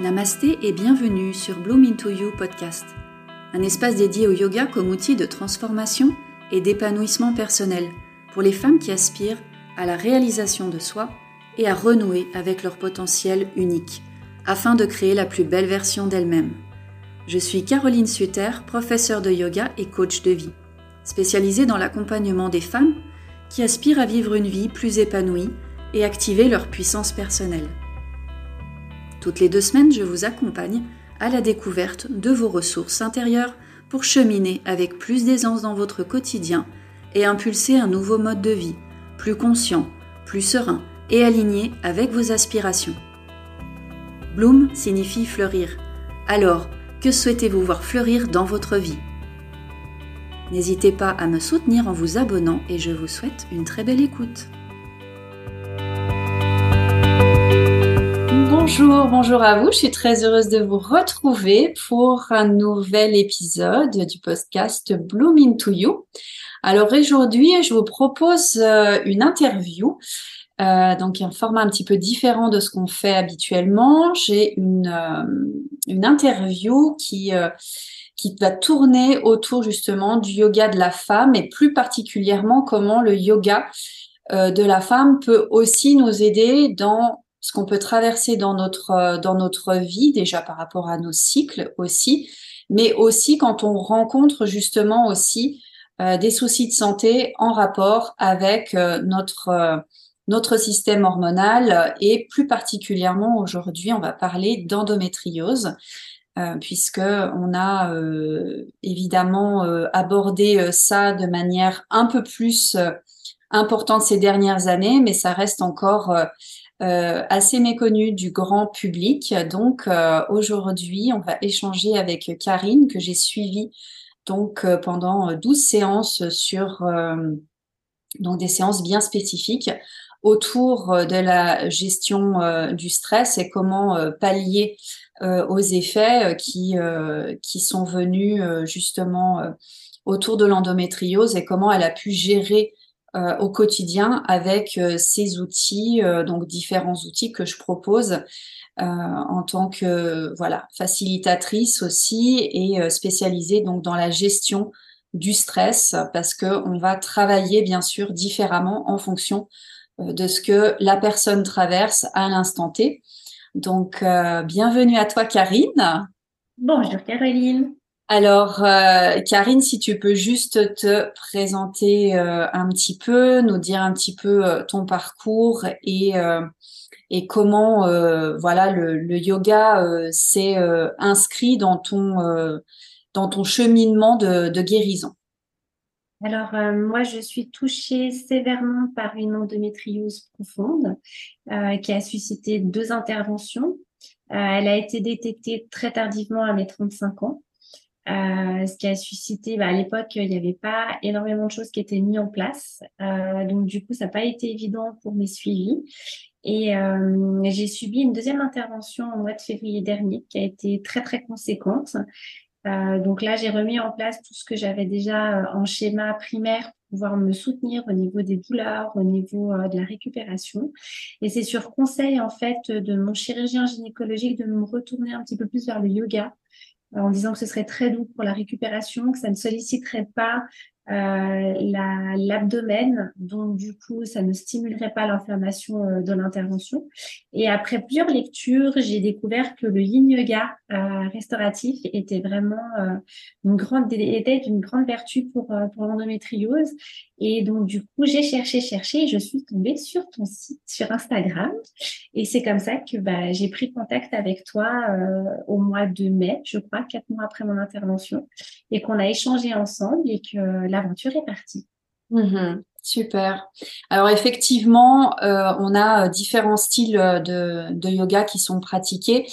Namasté et bienvenue sur Bloom Into You podcast, un espace dédié au yoga comme outil de transformation et d'épanouissement personnel pour les femmes qui aspirent à la réalisation de soi et à renouer avec leur potentiel unique, afin de créer la plus belle version d'elles-mêmes. Je suis Caroline Suter, professeure de yoga et coach de vie, spécialisée dans l'accompagnement des femmes qui aspirent à vivre une vie plus épanouie et activer leur puissance personnelle. Toutes les deux semaines, je vous accompagne à la découverte de vos ressources intérieures pour cheminer avec plus d'aisance dans votre quotidien et impulser un nouveau mode de vie, plus conscient, plus serein et aligné avec vos aspirations. Bloom signifie fleurir. Alors, que souhaitez-vous voir fleurir dans votre vie? N'hésitez pas à me soutenir en vous abonnant et je vous souhaite une très belle écoute. Bonjour, bonjour à vous. Je suis très heureuse de vous retrouver pour un nouvel épisode du podcast Bloom Into You. Alors aujourd'hui, je vous propose euh, une interview. Euh, donc un format un petit peu différent de ce qu'on fait habituellement. J'ai une, euh, interview qui qui va tourner autour justement du yoga de la femme et plus particulièrement comment le yoga de la femme peut aussi nous aider dans ce qu'on peut traverser dans notre euh, dans notre vie déjà par rapport à nos cycles aussi, mais aussi quand on rencontre justement aussi euh, des soucis de santé en rapport avec euh, notre notre système hormonal et plus particulièrement aujourd'hui on va parler d'endométriose puisque on a évidemment abordé ça de manière un peu plus importante ces dernières années, mais ça reste encore euh, assez méconnue du grand public. Donc euh, aujourd'hui, on va échanger avec Karine que j'ai suivie donc euh, pendant 12 séances sur donc des séances bien spécifiques autour de la gestion du stress et comment pallier aux effets qui qui sont venus justement autour de l'endométriose et comment elle a pu gérer euh, au quotidien avec euh, ces outils, euh, donc différents outils que je propose en tant que facilitatrice aussi et spécialisée donc dans la gestion du stress parce que on va travailler bien sûr différemment en fonction de ce que la personne traverse à l'instant T. Donc bienvenue à toi Karine. Bonjour Caroline. Alors, euh, Karine, si tu peux juste te présenter euh, un petit peu, nous dire un petit peu euh, ton parcours et, comment voilà le, yoga s'est inscrit dans ton dans ton cheminement de, de guérison. Alors, moi, je suis touchée sévèrement par une endométriose profonde qui a suscité deux interventions. elle a été détectée très tardivement à mes 35 ans. Euh, ce qui a suscité, bah, à l'époque, il n'y avait pas énormément de choses qui étaient mises en place. Euh, donc, du coup, ça n'a pas été évident pour mes suivis. Et euh, j'ai subi une deuxième intervention au mois de février dernier qui a été très, très conséquente. donc là, j'ai remis en place tout ce que j'avais déjà en schéma primaire pour pouvoir me soutenir au niveau des douleurs, au niveau de la récupération. Et c'est sur conseil, en fait, de mon chirurgien gynécologique de me retourner un petit peu plus vers le yoga en disant que ce serait très doux pour la récupération, que ça ne solliciterait pas euh, l'abdomen, donc du coup, ça ne stimulerait pas l'inflammation euh, de l'intervention. Et après plusieurs lectures, j'ai découvert que le yin yoga euh, restauratif était vraiment une grande était une grande vertu pour pour l'endométriose. Et donc du coup, j'ai cherché, cherché, et je suis tombée sur ton site, sur Instagram, et c'est comme ça que bah, j'ai pris contact avec toi au mois de mai, je crois, quatre mois après mon intervention, et qu'on a échangé ensemble et que l'aventure est partie. Mmh super. Alors effectivement, euh, on a différents styles de, de, yoga qui sont pratiqués.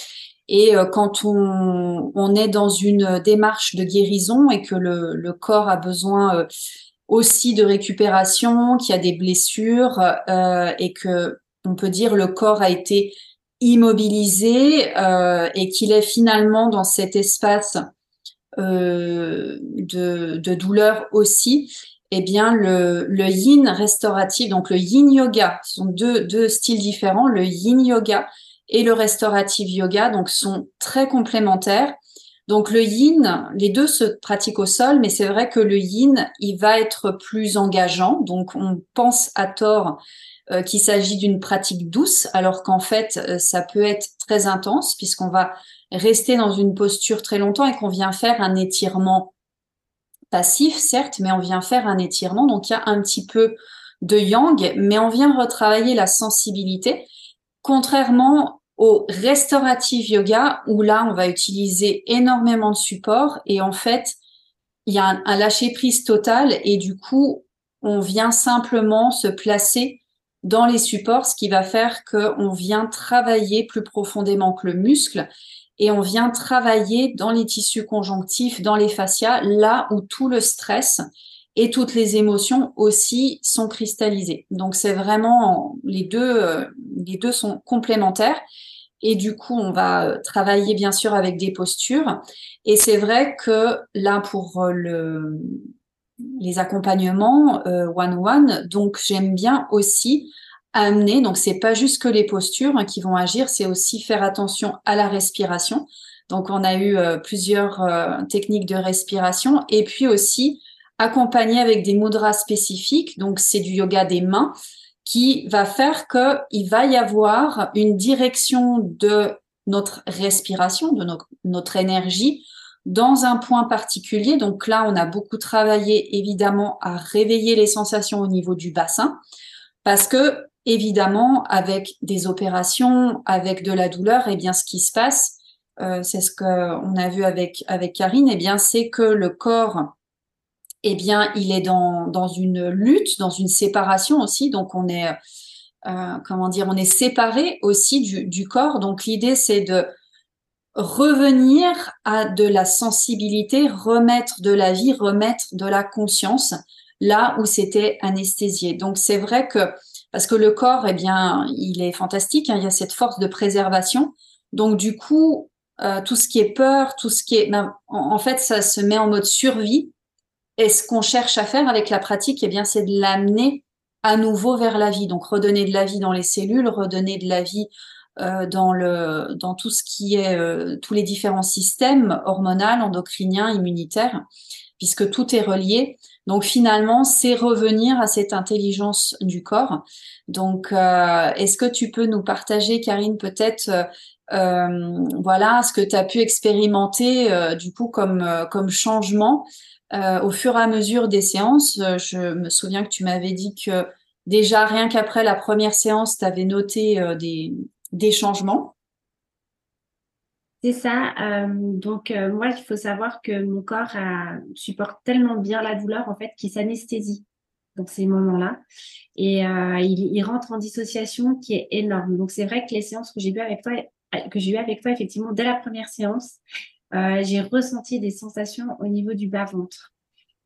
Et euh, quand on, est dans une démarche de guérison et que le, corps a besoin euh, aussi de récupération, qu'il y a des blessures euh, et que on peut dire le corps a été immobilisé et qu'il est finalement dans cet espace euh, de, de, douleur aussi, eh bien le, le, yin restauratif, donc le yin yoga, ce sont deux, deux styles différents. Le yin yoga et le restaurative yoga, donc sont très complémentaires. Donc le yin, les deux se pratiquent au sol, mais c'est vrai que le yin, il va être plus engageant. Donc on pense à tort euh, qu'il s'agit d'une pratique douce, alors qu'en fait euh, ça peut être très intense puisqu'on va rester dans une posture très longtemps et qu'on vient faire un étirement passif, certes, mais on vient faire un étirement. Donc il y a un petit peu de yang, mais on vient retravailler la sensibilité. Contrairement au restorative yoga, où là, on va utiliser énormément de support et en fait, il y a un, lâcher prise total et du coup, on vient simplement se placer dans les supports, ce qui va faire qu'on vient travailler plus profondément que le muscle et on vient travailler dans les tissus conjonctifs, dans les fascias, là où tout le stress et toutes les émotions aussi sont cristallisées. Donc c'est vraiment les deux, les deux sont complémentaires. Et du coup, on va travailler bien sûr avec des postures. Et c'est vrai que là, pour le, les accompagnements one-one, donc j'aime bien aussi amener, donc c'est pas juste que les postures hein, qui vont agir, c'est aussi faire attention à la respiration. Donc on a eu plusieurs techniques de respiration et puis aussi accompagné avec des mudras spécifiques. Donc, c'est du yoga des mains qui va faire que il va y avoir une direction de notre respiration, de notre, énergie dans un point particulier. Donc là, on a beaucoup travaillé évidemment à réveiller les sensations au niveau du bassin parce que évidemment, avec des opérations, avec de la douleur, et eh bien, ce qui se passe, euh, c'est ce qu'on a vu avec Karine, et eh bien, c'est que le corps eh bien, il est dans, une lutte, dans une séparation aussi. Donc, on est, euh, comment dire, on est séparé aussi du corps. Donc, l'idée, c'est de revenir à de la sensibilité, remettre de la vie, remettre de la conscience là où c'était anesthésié. Donc, c'est vrai que, parce que le corps, eh bien, il est fantastique, hein, il y a cette force de préservation. Donc, du coup, euh, tout ce qui est peur, tout ce qui est, ben, en, fait, ça se met en mode survie. Et ce qu'on cherche à faire avec la pratique, eh bien, c'est de l'amener à nouveau vers la vie. Donc, redonner de la vie dans les cellules, redonner de la vie euh, dans le dans tout ce qui est euh, tous les différents systèmes hormonaux, endocriniens, immunitaires, puisque tout est relié. Donc finalement, c'est revenir à cette intelligence du corps. Donc, euh, est-ce que tu peux nous partager, Karine, peut-être voilà ce que tu as pu expérimenter du coup comme comme changement euh, au fur et à mesure des séances, euh, je me souviens que tu m'avais dit que déjà rien qu'après la première séance, tu avais noté euh, des, des changements. C'est ça. donc moi, il faut savoir que mon corps supporte tellement bien la douleur en fait qu'il s'anesthésie dans ces moments-là et il, rentre en dissociation qui est énorme. Donc c'est vrai que les séances que j'ai eues avec toi, que j'ai avec toi effectivement dès la première séance, euh, j'ai ressenti des sensations au niveau du bas-ventre.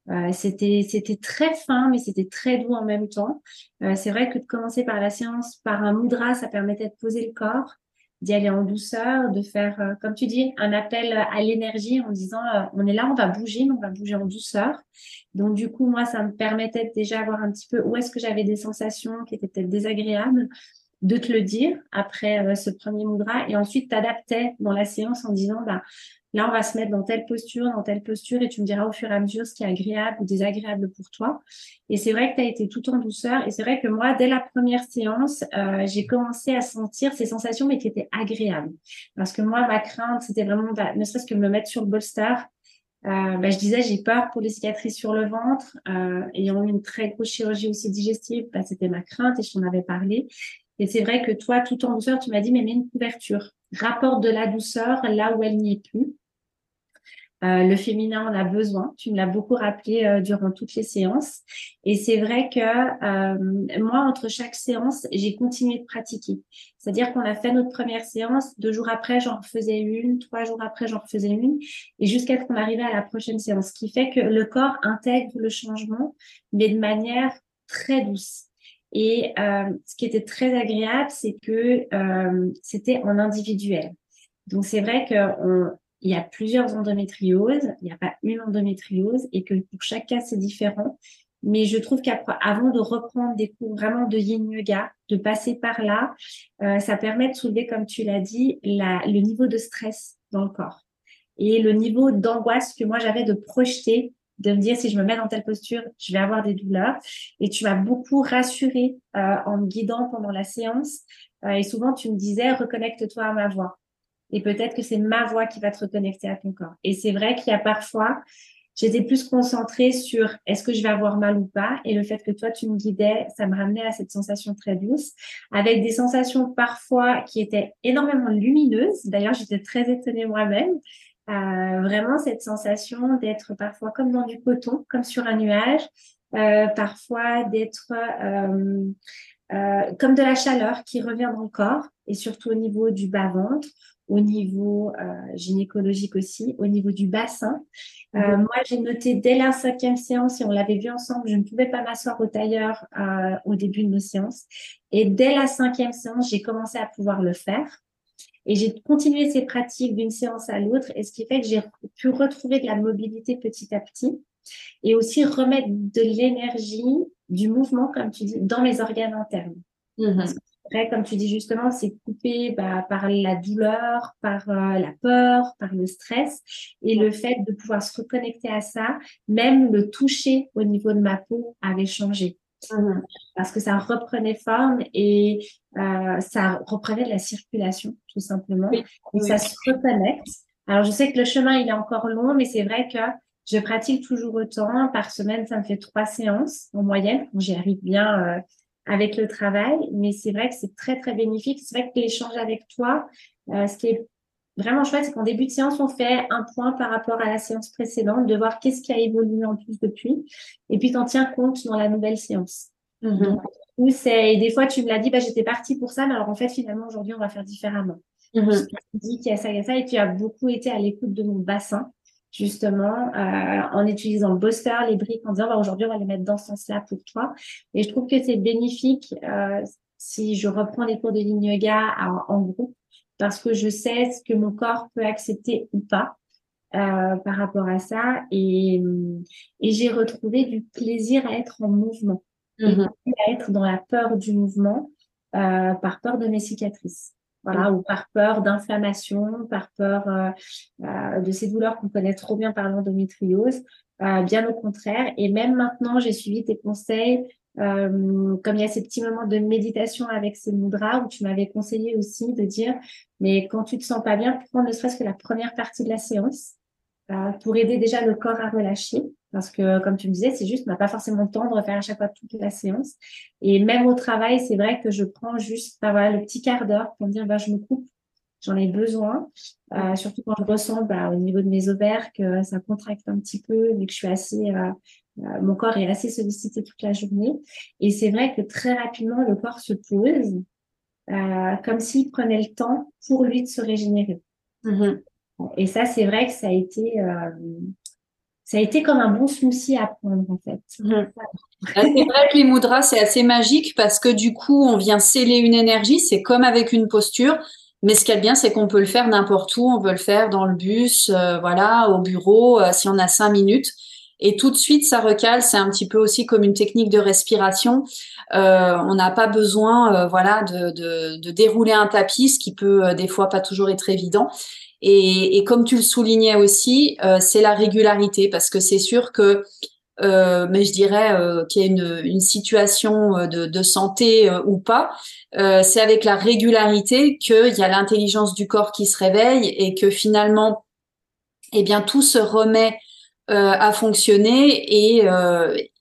Euh, c'était c'était très fin, mais c'était très doux en même temps. Euh, c'est vrai que de commencer par la séance, par un mudra, ça permettait de poser le corps, d'y aller en douceur, de faire, comme tu dis, un appel à l'énergie en disant on est là, on va bouger, mais on va bouger en douceur. Donc du coup, moi, ça me permettait déjà voir un petit peu où est-ce que j'avais des sensations qui étaient peut-être désagréables, de te le dire après ce premier mudra, et ensuite t'adaptais dans la séance en disant bah Là, on va se mettre dans telle posture, dans telle posture, et tu me diras au fur et à mesure ce qui est agréable ou désagréable pour toi. Et c'est vrai que tu as été tout en douceur. Et c'est vrai que moi, dès la première séance, euh, j'ai commencé à sentir ces sensations, mais qui étaient agréables. Parce que moi, ma crainte, c'était vraiment, bah, ne serait-ce que me mettre sur le bolster. Euh, bah, je disais, j'ai peur pour les cicatrices sur le ventre. Euh, ayant eu une très grosse chirurgie aussi digestive, bah, c'était ma crainte et je t'en avais parlé. Et c'est vrai que toi, tout en douceur, tu m'as dit, mais mets une couverture. Rapporte de la douceur là où elle n'y est plus. Euh, le féminin en a besoin. Tu me l'as beaucoup rappelé euh, durant toutes les séances. Et c'est vrai que euh, moi, entre chaque séance, j'ai continué de pratiquer. C'est-à-dire qu'on a fait notre première séance, deux jours après, j'en refaisais une, trois jours après, j'en refaisais une, et jusqu'à ce qu'on arrivait à la prochaine séance. Ce qui fait que le corps intègre le changement, mais de manière très douce. Et ce qui était très agréable, c'est que c'était en individuel. Donc c'est vrai que il y a plusieurs endométrioses, il n'y a pas une endométriose et que pour chaque cas c'est différent. Mais je trouve qu'avant de reprendre des cours vraiment de yin yoga, de passer par là, euh, ça permet de soulever, comme tu l'as dit, le niveau de stress dans le corps et le niveau d'angoisse que moi j'avais de projeter, de me dire si je me mets dans telle posture, je vais avoir des douleurs. Et tu m'as beaucoup rassuré euh, en me guidant pendant la séance. Euh, et souvent tu me disais reconnecte-toi à ma voix. Et peut-être que c'est ma voix qui va te reconnecter à ton corps. Et c'est vrai qu'il y a parfois j'étais plus concentrée sur est-ce que je vais avoir mal ou pas. Et le fait que toi, tu me guidais, ça me ramenait à cette sensation très douce, avec des sensations parfois qui étaient énormément lumineuses. D'ailleurs, j'étais très étonnée moi-même. Euh, vraiment cette sensation d'être parfois comme dans du coton, comme sur un nuage, euh, parfois d'être euh, comme de la chaleur qui revient dans le corps et surtout au niveau du bas-ventre au niveau euh, gynécologique aussi, au niveau du bassin. Euh, mhm. Moi, j'ai noté dès la cinquième séance, et on l'avait vu ensemble, je ne pouvais pas m'asseoir au tailleur euh, au début de nos séances. Et dès la cinquième séance, j'ai commencé à pouvoir le faire. Et j'ai continué ces pratiques d'une séance à l'autre, et ce qui fait que j'ai pu retrouver de la mobilité petit à petit, et aussi remettre de l'énergie, du mouvement, comme tu dis, dans mes organes internes. Mhm comme tu dis justement, c'est coupé bah, par la douleur, par euh, la peur, par le stress. Et le fait de pouvoir se reconnecter à ça, même le toucher au niveau de ma peau avait changé. Mmh. Parce que ça reprenait forme et euh, ça reprenait de la circulation, tout simplement. Et ça se reconnecte. Alors, je sais que le chemin, il est encore long, mais c'est vrai que je pratique toujours autant. Par semaine, ça me fait trois séances en moyenne. J'y arrive bien euh, avec le travail, mais c'est vrai que c'est très, très bénéfique. C'est vrai que l'échange avec toi, euh, ce qui est vraiment chouette, c'est qu'en début de séance, on fait un point par rapport à la séance précédente, de voir qu'est-ce qui a évolué en plus depuis, et puis t'en tiens compte dans la nouvelle séance. Mm c'est, des fois, tu me l'as dit, bah, j'étais partie pour ça, mais alors en fait, finalement, aujourd'hui, on va faire différemment. Mm -hmm. Qu'il y a ça, il y a ça, et tu as beaucoup été à l'écoute de mon bassin justement euh, en utilisant le booster, les briques, en disant bah, aujourd'hui on va les mettre dans ce sens-là pour toi. Et je trouve que c'est bénéfique euh, si je reprends les cours de ligne yoga en, groupe parce que je sais ce que mon corps peut accepter ou pas euh, par rapport à ça et, et j'ai retrouvé du plaisir à être en mouvement et mm-hmm. à être dans la peur du mouvement euh, par peur de mes cicatrices voilà, ou par peur d'inflammation, par peur euh, euh, de ces douleurs qu'on connaît trop bien par l'endométriose. Euh, bien au contraire. Et même maintenant, j'ai suivi tes conseils, comme il y a ces petits moments de méditation avec ces mudras où tu m'avais conseillé aussi de dire, mais quand tu te sens pas bien, prends ne serait-ce que la première partie de la séance pour aider déjà le corps à relâcher. Parce que, comme tu me disais, c'est juste, on n'a pas forcément le temps de refaire à chaque fois toute la séance. Et même au travail, c'est vrai que je prends juste, bah, voilà, le petit quart d'heure pour me dire, bah, je me coupe, j'en ai besoin. Euh, surtout quand je ressens, bah, au niveau de mes ovaires, que ça contracte un petit peu, vu que je suis assez, euh, euh, mon corps est assez sollicité toute la journée. Et c'est vrai que très rapidement, le corps se pose, comme s'il prenait le temps pour lui de se régénérer. Mm-hmm. Et ça, c'est vrai que ça a été, euh, ça a été comme un bon souci à prendre en fait. Mhm. c'est vrai que les mudras c'est assez magique parce que du coup on vient sceller une énergie, c'est comme avec une posture. Mais ce qui est bien, c'est qu'on peut le faire n'importe où. On peut le faire dans le bus, euh, voilà, au bureau, euh, si on a cinq minutes. Et tout de suite, ça recale. C'est un petit peu aussi comme une technique de respiration. Euh, on n'a pas besoin, voilà, de, de, de, dérouler un tapis, ce qui peut des fois pas toujours être évident. Et, et, comme tu le soulignais aussi, euh, c'est la régularité parce que c'est sûr que, euh, mais je dirais euh, qu'il y a une, une situation euh, de, de santé ou pas, c'est avec la régularité qu'il y a l'intelligence du corps qui se réveille et que finalement, eh bien, tout se remet à fonctionner et,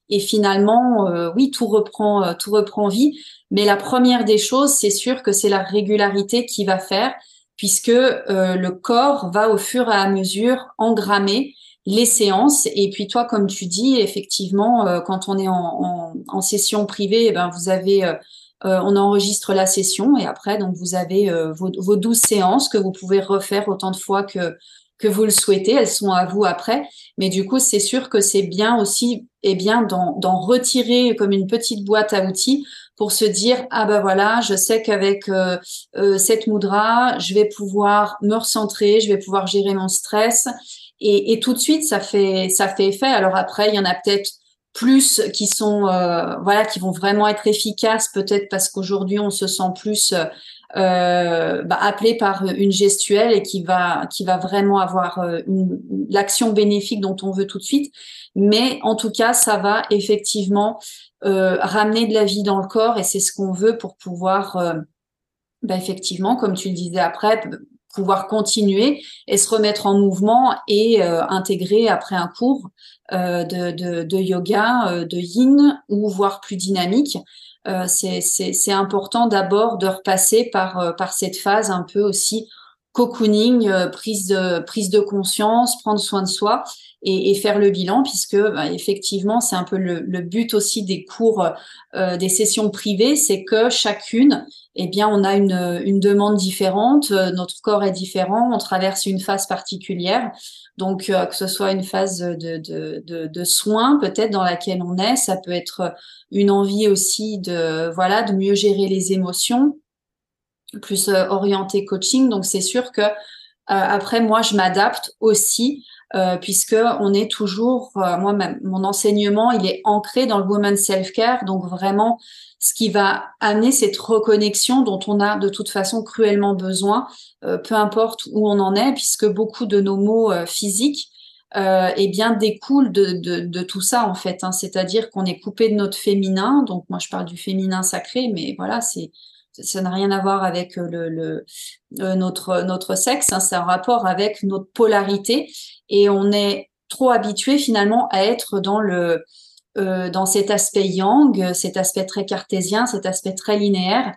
et finalement, oui, tout reprend, tout reprend vie. Mais la première des choses, c'est sûr que c'est la régularité qui va faire puisque euh, le corps va au fur et à mesure engrammer les séances. Et puis toi, comme tu dis, effectivement, euh, quand on est en, session privée, eh ben vous avez, euh, on enregistre la session et après, donc vous avez vos, vos 12 séances que vous pouvez refaire autant de fois que que vous le souhaitez. Elles sont à vous après. Mais du coup, c'est sûr que c'est bien aussi, eh bien, d'en retirer comme une petite boîte à outils pour se dire ah ben voilà, je sais qu'avec euh, euh, cette moudra, je vais pouvoir me recentrer, je vais pouvoir gérer mon stress et, et, tout de suite ça fait ça fait effet. Alors après, il y en a peut-être plus qui sont voilà qui vont vraiment être efficaces peut-être parce qu'aujourd'hui on se sent plus euh, bah, appelé par une gestuelle et qui va qui va vraiment avoir l'action bénéfique dont on veut tout de suite mais en tout cas ça va effectivement euh, ramener de la vie dans le corps et c'est ce qu'on veut pour pouvoir euh, bah, effectivement, comme tu le disais après, pouvoir continuer et se remettre en mouvement et euh, intégrer après un cours de, de, de, yoga, de yin ou voire plus dynamique. C'est important d'abord de repasser par, par cette phase un peu aussi cocooning, prise de prise de conscience, prendre soin de soi et, et faire le bilan, puisque bah, effectivement, c'est un peu le, le, but aussi des cours, euh, des sessions privées, c'est que chacune, eh bien, on a une, une demande différente, euh, notre corps est différent, on traverse une phase particulière. Donc, euh, que ce soit une phase de, soins peut-être dans laquelle on est, ça peut être une envie aussi de voilà de mieux gérer les émotions, plus euh, orienté coaching. Donc, c'est sûr que après, moi, je m'adapte aussi euh, puisque on est toujours, euh, moi, mon enseignement, il est ancré dans le woman self-care, donc vraiment ce qui va amener cette reconnexion dont on a de toute façon cruellement besoin, euh, peu importe où on en est, puisque beaucoup de nos mots physiques euh, eh bien découlent de, de, de, tout ça en fait. Hein. C'est-à-dire qu'on est coupé de notre féminin, donc moi je parle du féminin sacré, mais voilà, c'est ça n'a rien à voir avec le, le notre notre sexe, hein, c'est un rapport avec notre polarité et on est trop habitué finalement à être dans le euh, dans cet aspect yang, cet aspect très cartésien, cet aspect très linéaire.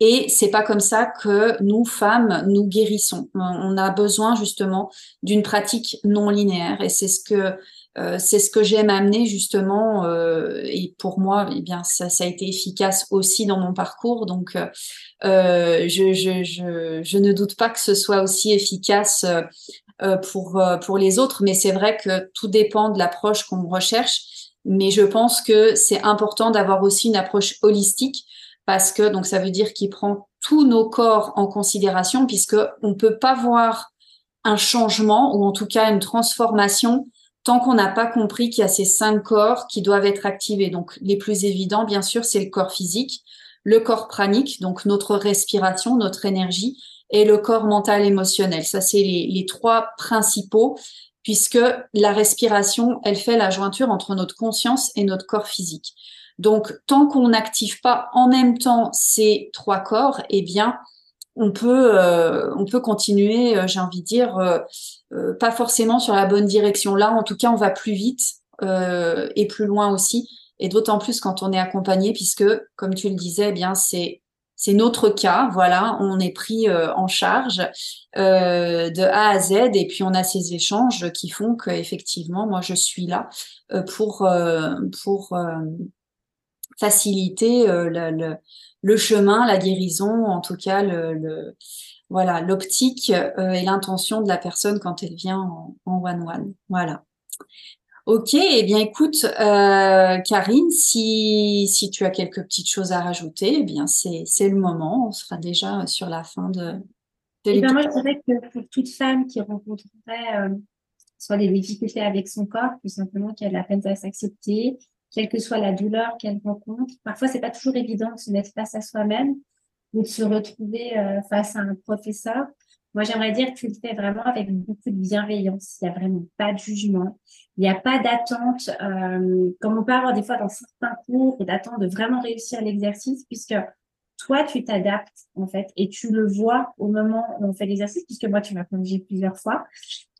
Et c'est pas comme ça que nous femmes nous guérissons. On a besoin justement d'une pratique non linéaire. Et c'est ce que euh, c'est ce que j'aime amener justement. Euh, et pour moi, eh bien ça, a été efficace aussi dans mon parcours. Donc euh, je, je, ne doute pas que ce soit aussi efficace pour, pour les autres, mais c'est vrai que tout dépend de l'approche qu'on recherche. Mais je pense que c'est important d'avoir aussi une approche holistique parce que donc ça veut dire qu'il prend tous nos corps en considération puisque on peut pas voir un changement ou en tout cas une transformation tant qu'on n'a pas compris qu'il y a ces cinq corps qui doivent être activés. Donc les plus évidents, bien sûr, c'est le corps physique, le corps pranique, donc notre respiration, notre énergie, et le corps mental émotionnel. Ça, c'est les, trois principaux, puisque la respiration, elle fait la jointure entre notre conscience et notre corps physique. Donc, tant qu'on n'active pas en même temps ces trois corps, eh bien, on peut, euh, on peut continuer, euh, j'ai envie de dire, euh, pas forcément sur la bonne direction. Là, en tout cas, on va plus vite et plus loin aussi, et d'autant plus quand on est accompagné, puisque, comme tu le disais, eh bien, c'est c'est notre cas, voilà, on est pris en charge de A à Z. Et puis on a ces échanges qui font que effectivement, moi je suis là pour pour faciliter le, chemin, la guérison, en tout cas le, voilà l'optique et l'intention de la personne quand elle vient en one one, voilà. Ok, eh bien écoute, euh, Karine, si, si tu as quelques petites choses à rajouter, eh bien c'est, c'est le moment. On sera déjà sur la fin de, de eh Moi, je dirais que pour toute femme qui rencontrerait euh, soit des difficultés avec son corps, tout simplement qu'elle a la peine à s'accepter, quelle que soit la douleur qu'elle rencontre, parfois c'est pas toujours évident de se mettre face à soi-même ou de se retrouver euh, face à un professeur. Moi, j'aimerais dire que tu le fais vraiment avec beaucoup de bienveillance. Il n'y a vraiment pas de jugement. Il n'y a pas d'attente, euh, comme on peut avoir des fois dans certains cours, d'attente de vraiment réussir l'exercice, puisque toi, tu t'adaptes, en fait, et tu le vois au moment où on fait l'exercice, puisque moi, tu m'as corrigé plusieurs fois,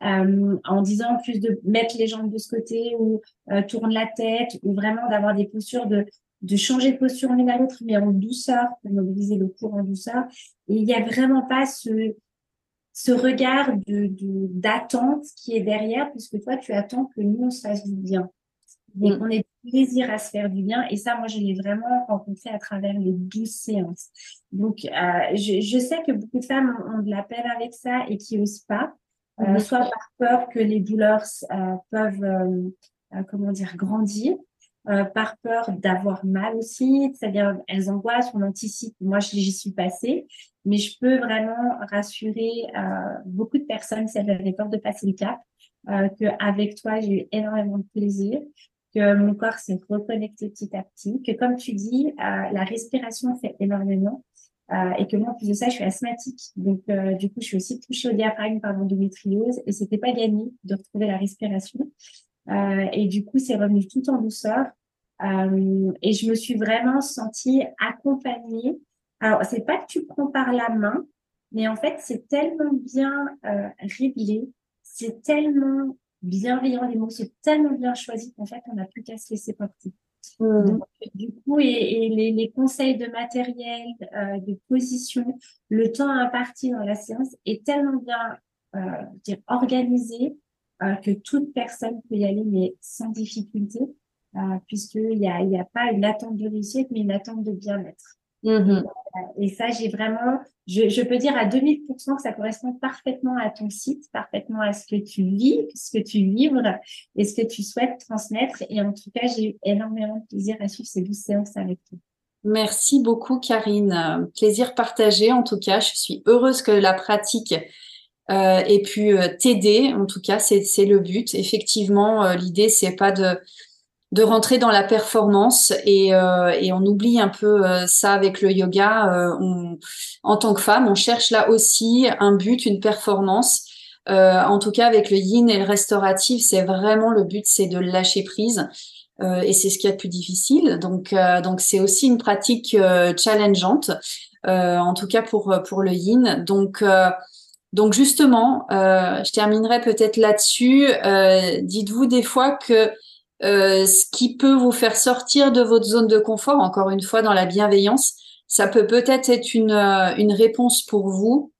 euh, en disant plus de mettre les jambes de ce côté ou euh, tourne la tête, ou vraiment d'avoir des postures de de changer de posture l'une à l'autre, mais en douceur, pour mobiliser le cours en douceur. Et il n'y a vraiment pas ce, regard de d'attente qui est derrière, puisque toi, tu attends que nous, on se fasse du bien. Et qu'on ait plaisir à se faire du bien. Et ça, moi, je l'ai vraiment rencontré à travers les douze séances. Donc, euh, je, je, sais que beaucoup de femmes ont, de la peine avec ça et qui osent pas, euh, soit par peur que les douleurs euh, peuvent, comment dire, grandir, par peur d'avoir mal aussi, c'est-à-dire elles angoissent, on anticipe. Moi, j'y suis passée, mais je peux vraiment rassurer beaucoup de personnes si elles avaient peur de passer le cap, euh, qu'avec toi, j'ai eu énormément de plaisir, que mon corps s'est reconnecté petit à petit, que comme tu dis, la respiration fait énormément. Euh, et que moi, en plus de ça, je suis asthmatique. Donc, euh, du coup, je suis aussi touchée au diaphragme par l'endométriose et c'était pas gagné de retrouver la respiration. Euh, et du coup, c'est revenu tout en douceur. et je me suis vraiment sentie accompagnée. Alors, c'est pas que tu prends par la main, mais en fait, c'est tellement bien réglé, c'est tellement bienveillant, les mots sont tellement bien choisis qu'en fait, on n'a plus qu'à se laisser porter. Mmh. du coup, et, les, conseils de matériel, euh, de position, le temps imparti dans la séance est tellement bien euh, dire, organisé euh, que toute personne peut y aller, mais sans difficulté, euh, puisqu'il n'y a, y a pas une attente de réussite, mais une attente de bien-être. Mmh et ça, j'ai vraiment, je, je, peux dire à 2000% que ça correspond parfaitement à ton site, parfaitement à ce que tu vis, ce que tu livres et ce que tu souhaites transmettre. Et en tout cas, j'ai eu énormément de plaisir à suivre ces 12 séances avec toi. Merci beaucoup, Karine. Plaisir partagé. En tout cas, je suis heureuse que la pratique euh, ait pu euh, t'aider. En tout cas, c'est le but. Effectivement, euh, l'idée, c'est pas de de rentrer dans la performance et, euh, et on oublie un peu euh, ça avec le yoga. Euh, on, en tant que femme, on cherche là aussi un but, une performance. en tout cas, avec le yin et le restauratif, c'est vraiment le but, c'est de lâcher prise. et c'est ce qui est le plus difficile. Donc, donc c'est aussi une pratique challengeante, en tout cas pour pour le yin. Donc donc justement, je terminerai peut-être là-dessus. Dites-vous des fois que euh, ce qui peut vous faire sortir de votre zone de confort, encore une fois dans la bienveillance, ça peut peut-être être une, euh, une réponse pour vous.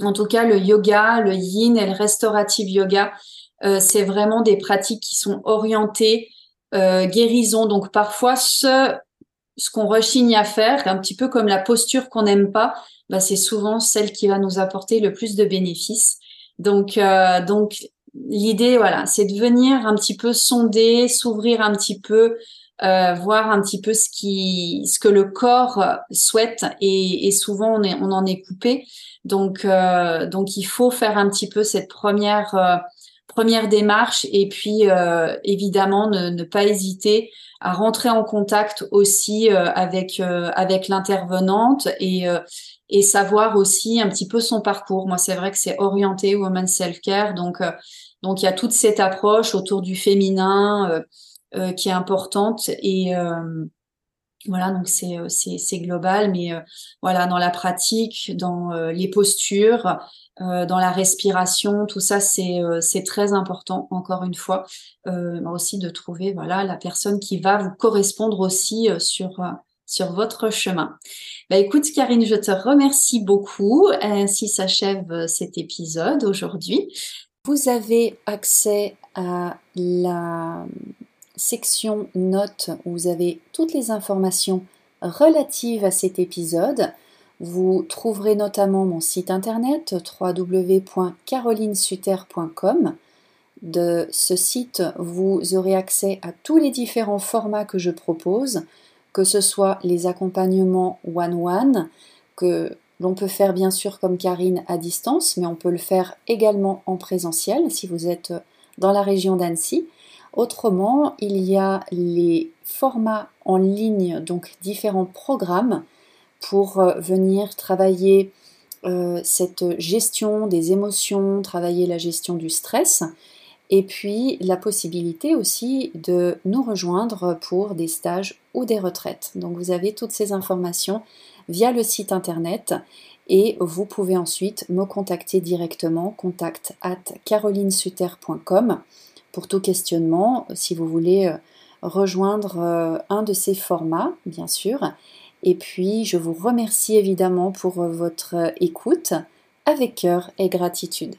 En tout cas, le yoga, le yin et le restaurative yoga, euh, c'est vraiment des pratiques qui sont orientées guérison. Donc parfois, ce, ce qu'on rechigne à faire, un petit peu comme la posture qu'on n'aime pas, bah, c'est souvent celle qui va nous apporter le plus de bénéfices. Donc, donc l'idée, voilà, c'est de venir un petit peu sonder, s'ouvrir un petit peu, euh, voir un petit peu ce qui, ce que le corps souhaite. Et, souvent, on, est, on en est coupé. Donc, euh, donc, il faut faire un petit peu cette première, euh, première démarche. Et puis, évidemment, ne, ne, pas hésiter à rentrer en contact aussi avec avec l'intervenante et et savoir aussi un petit peu son parcours. Moi, c'est vrai que c'est orienté woman self care, donc donc il y a toute cette approche autour du féminin euh, euh, qui est importante et euh, voilà, donc c'est c'est global, mais voilà dans la pratique, dans les postures, dans la respiration, tout ça c'est c'est très important. Encore une fois, aussi de trouver voilà la personne qui va vous correspondre aussi sur sur votre chemin. Bah écoute Karine, je te remercie beaucoup. Ainsi s'achève cet épisode aujourd'hui. Vous avez accès à la section notes où vous avez toutes les informations relatives à cet épisode. Vous trouverez notamment mon site internet www.carolinesuter.com. De ce site, vous aurez accès à tous les différents formats que je propose, que ce soit les accompagnements one-one, que l'on peut faire bien sûr comme Karine à distance, mais on peut le faire également en présentiel si vous êtes dans la région d'Annecy. Autrement, il y a les formats en ligne, donc différents programmes pour euh, venir travailler euh, cette gestion des émotions, travailler la gestion du stress, et puis la possibilité aussi de nous rejoindre pour des stages ou des retraites. Donc vous avez toutes ces informations via le site internet et vous pouvez ensuite me contacter directement, contact at carolinesuter.com pour tout questionnement, si vous voulez euh, rejoindre euh, un de ces formats, bien sûr. Et puis, je vous remercie évidemment pour euh, votre écoute avec cœur et gratitude.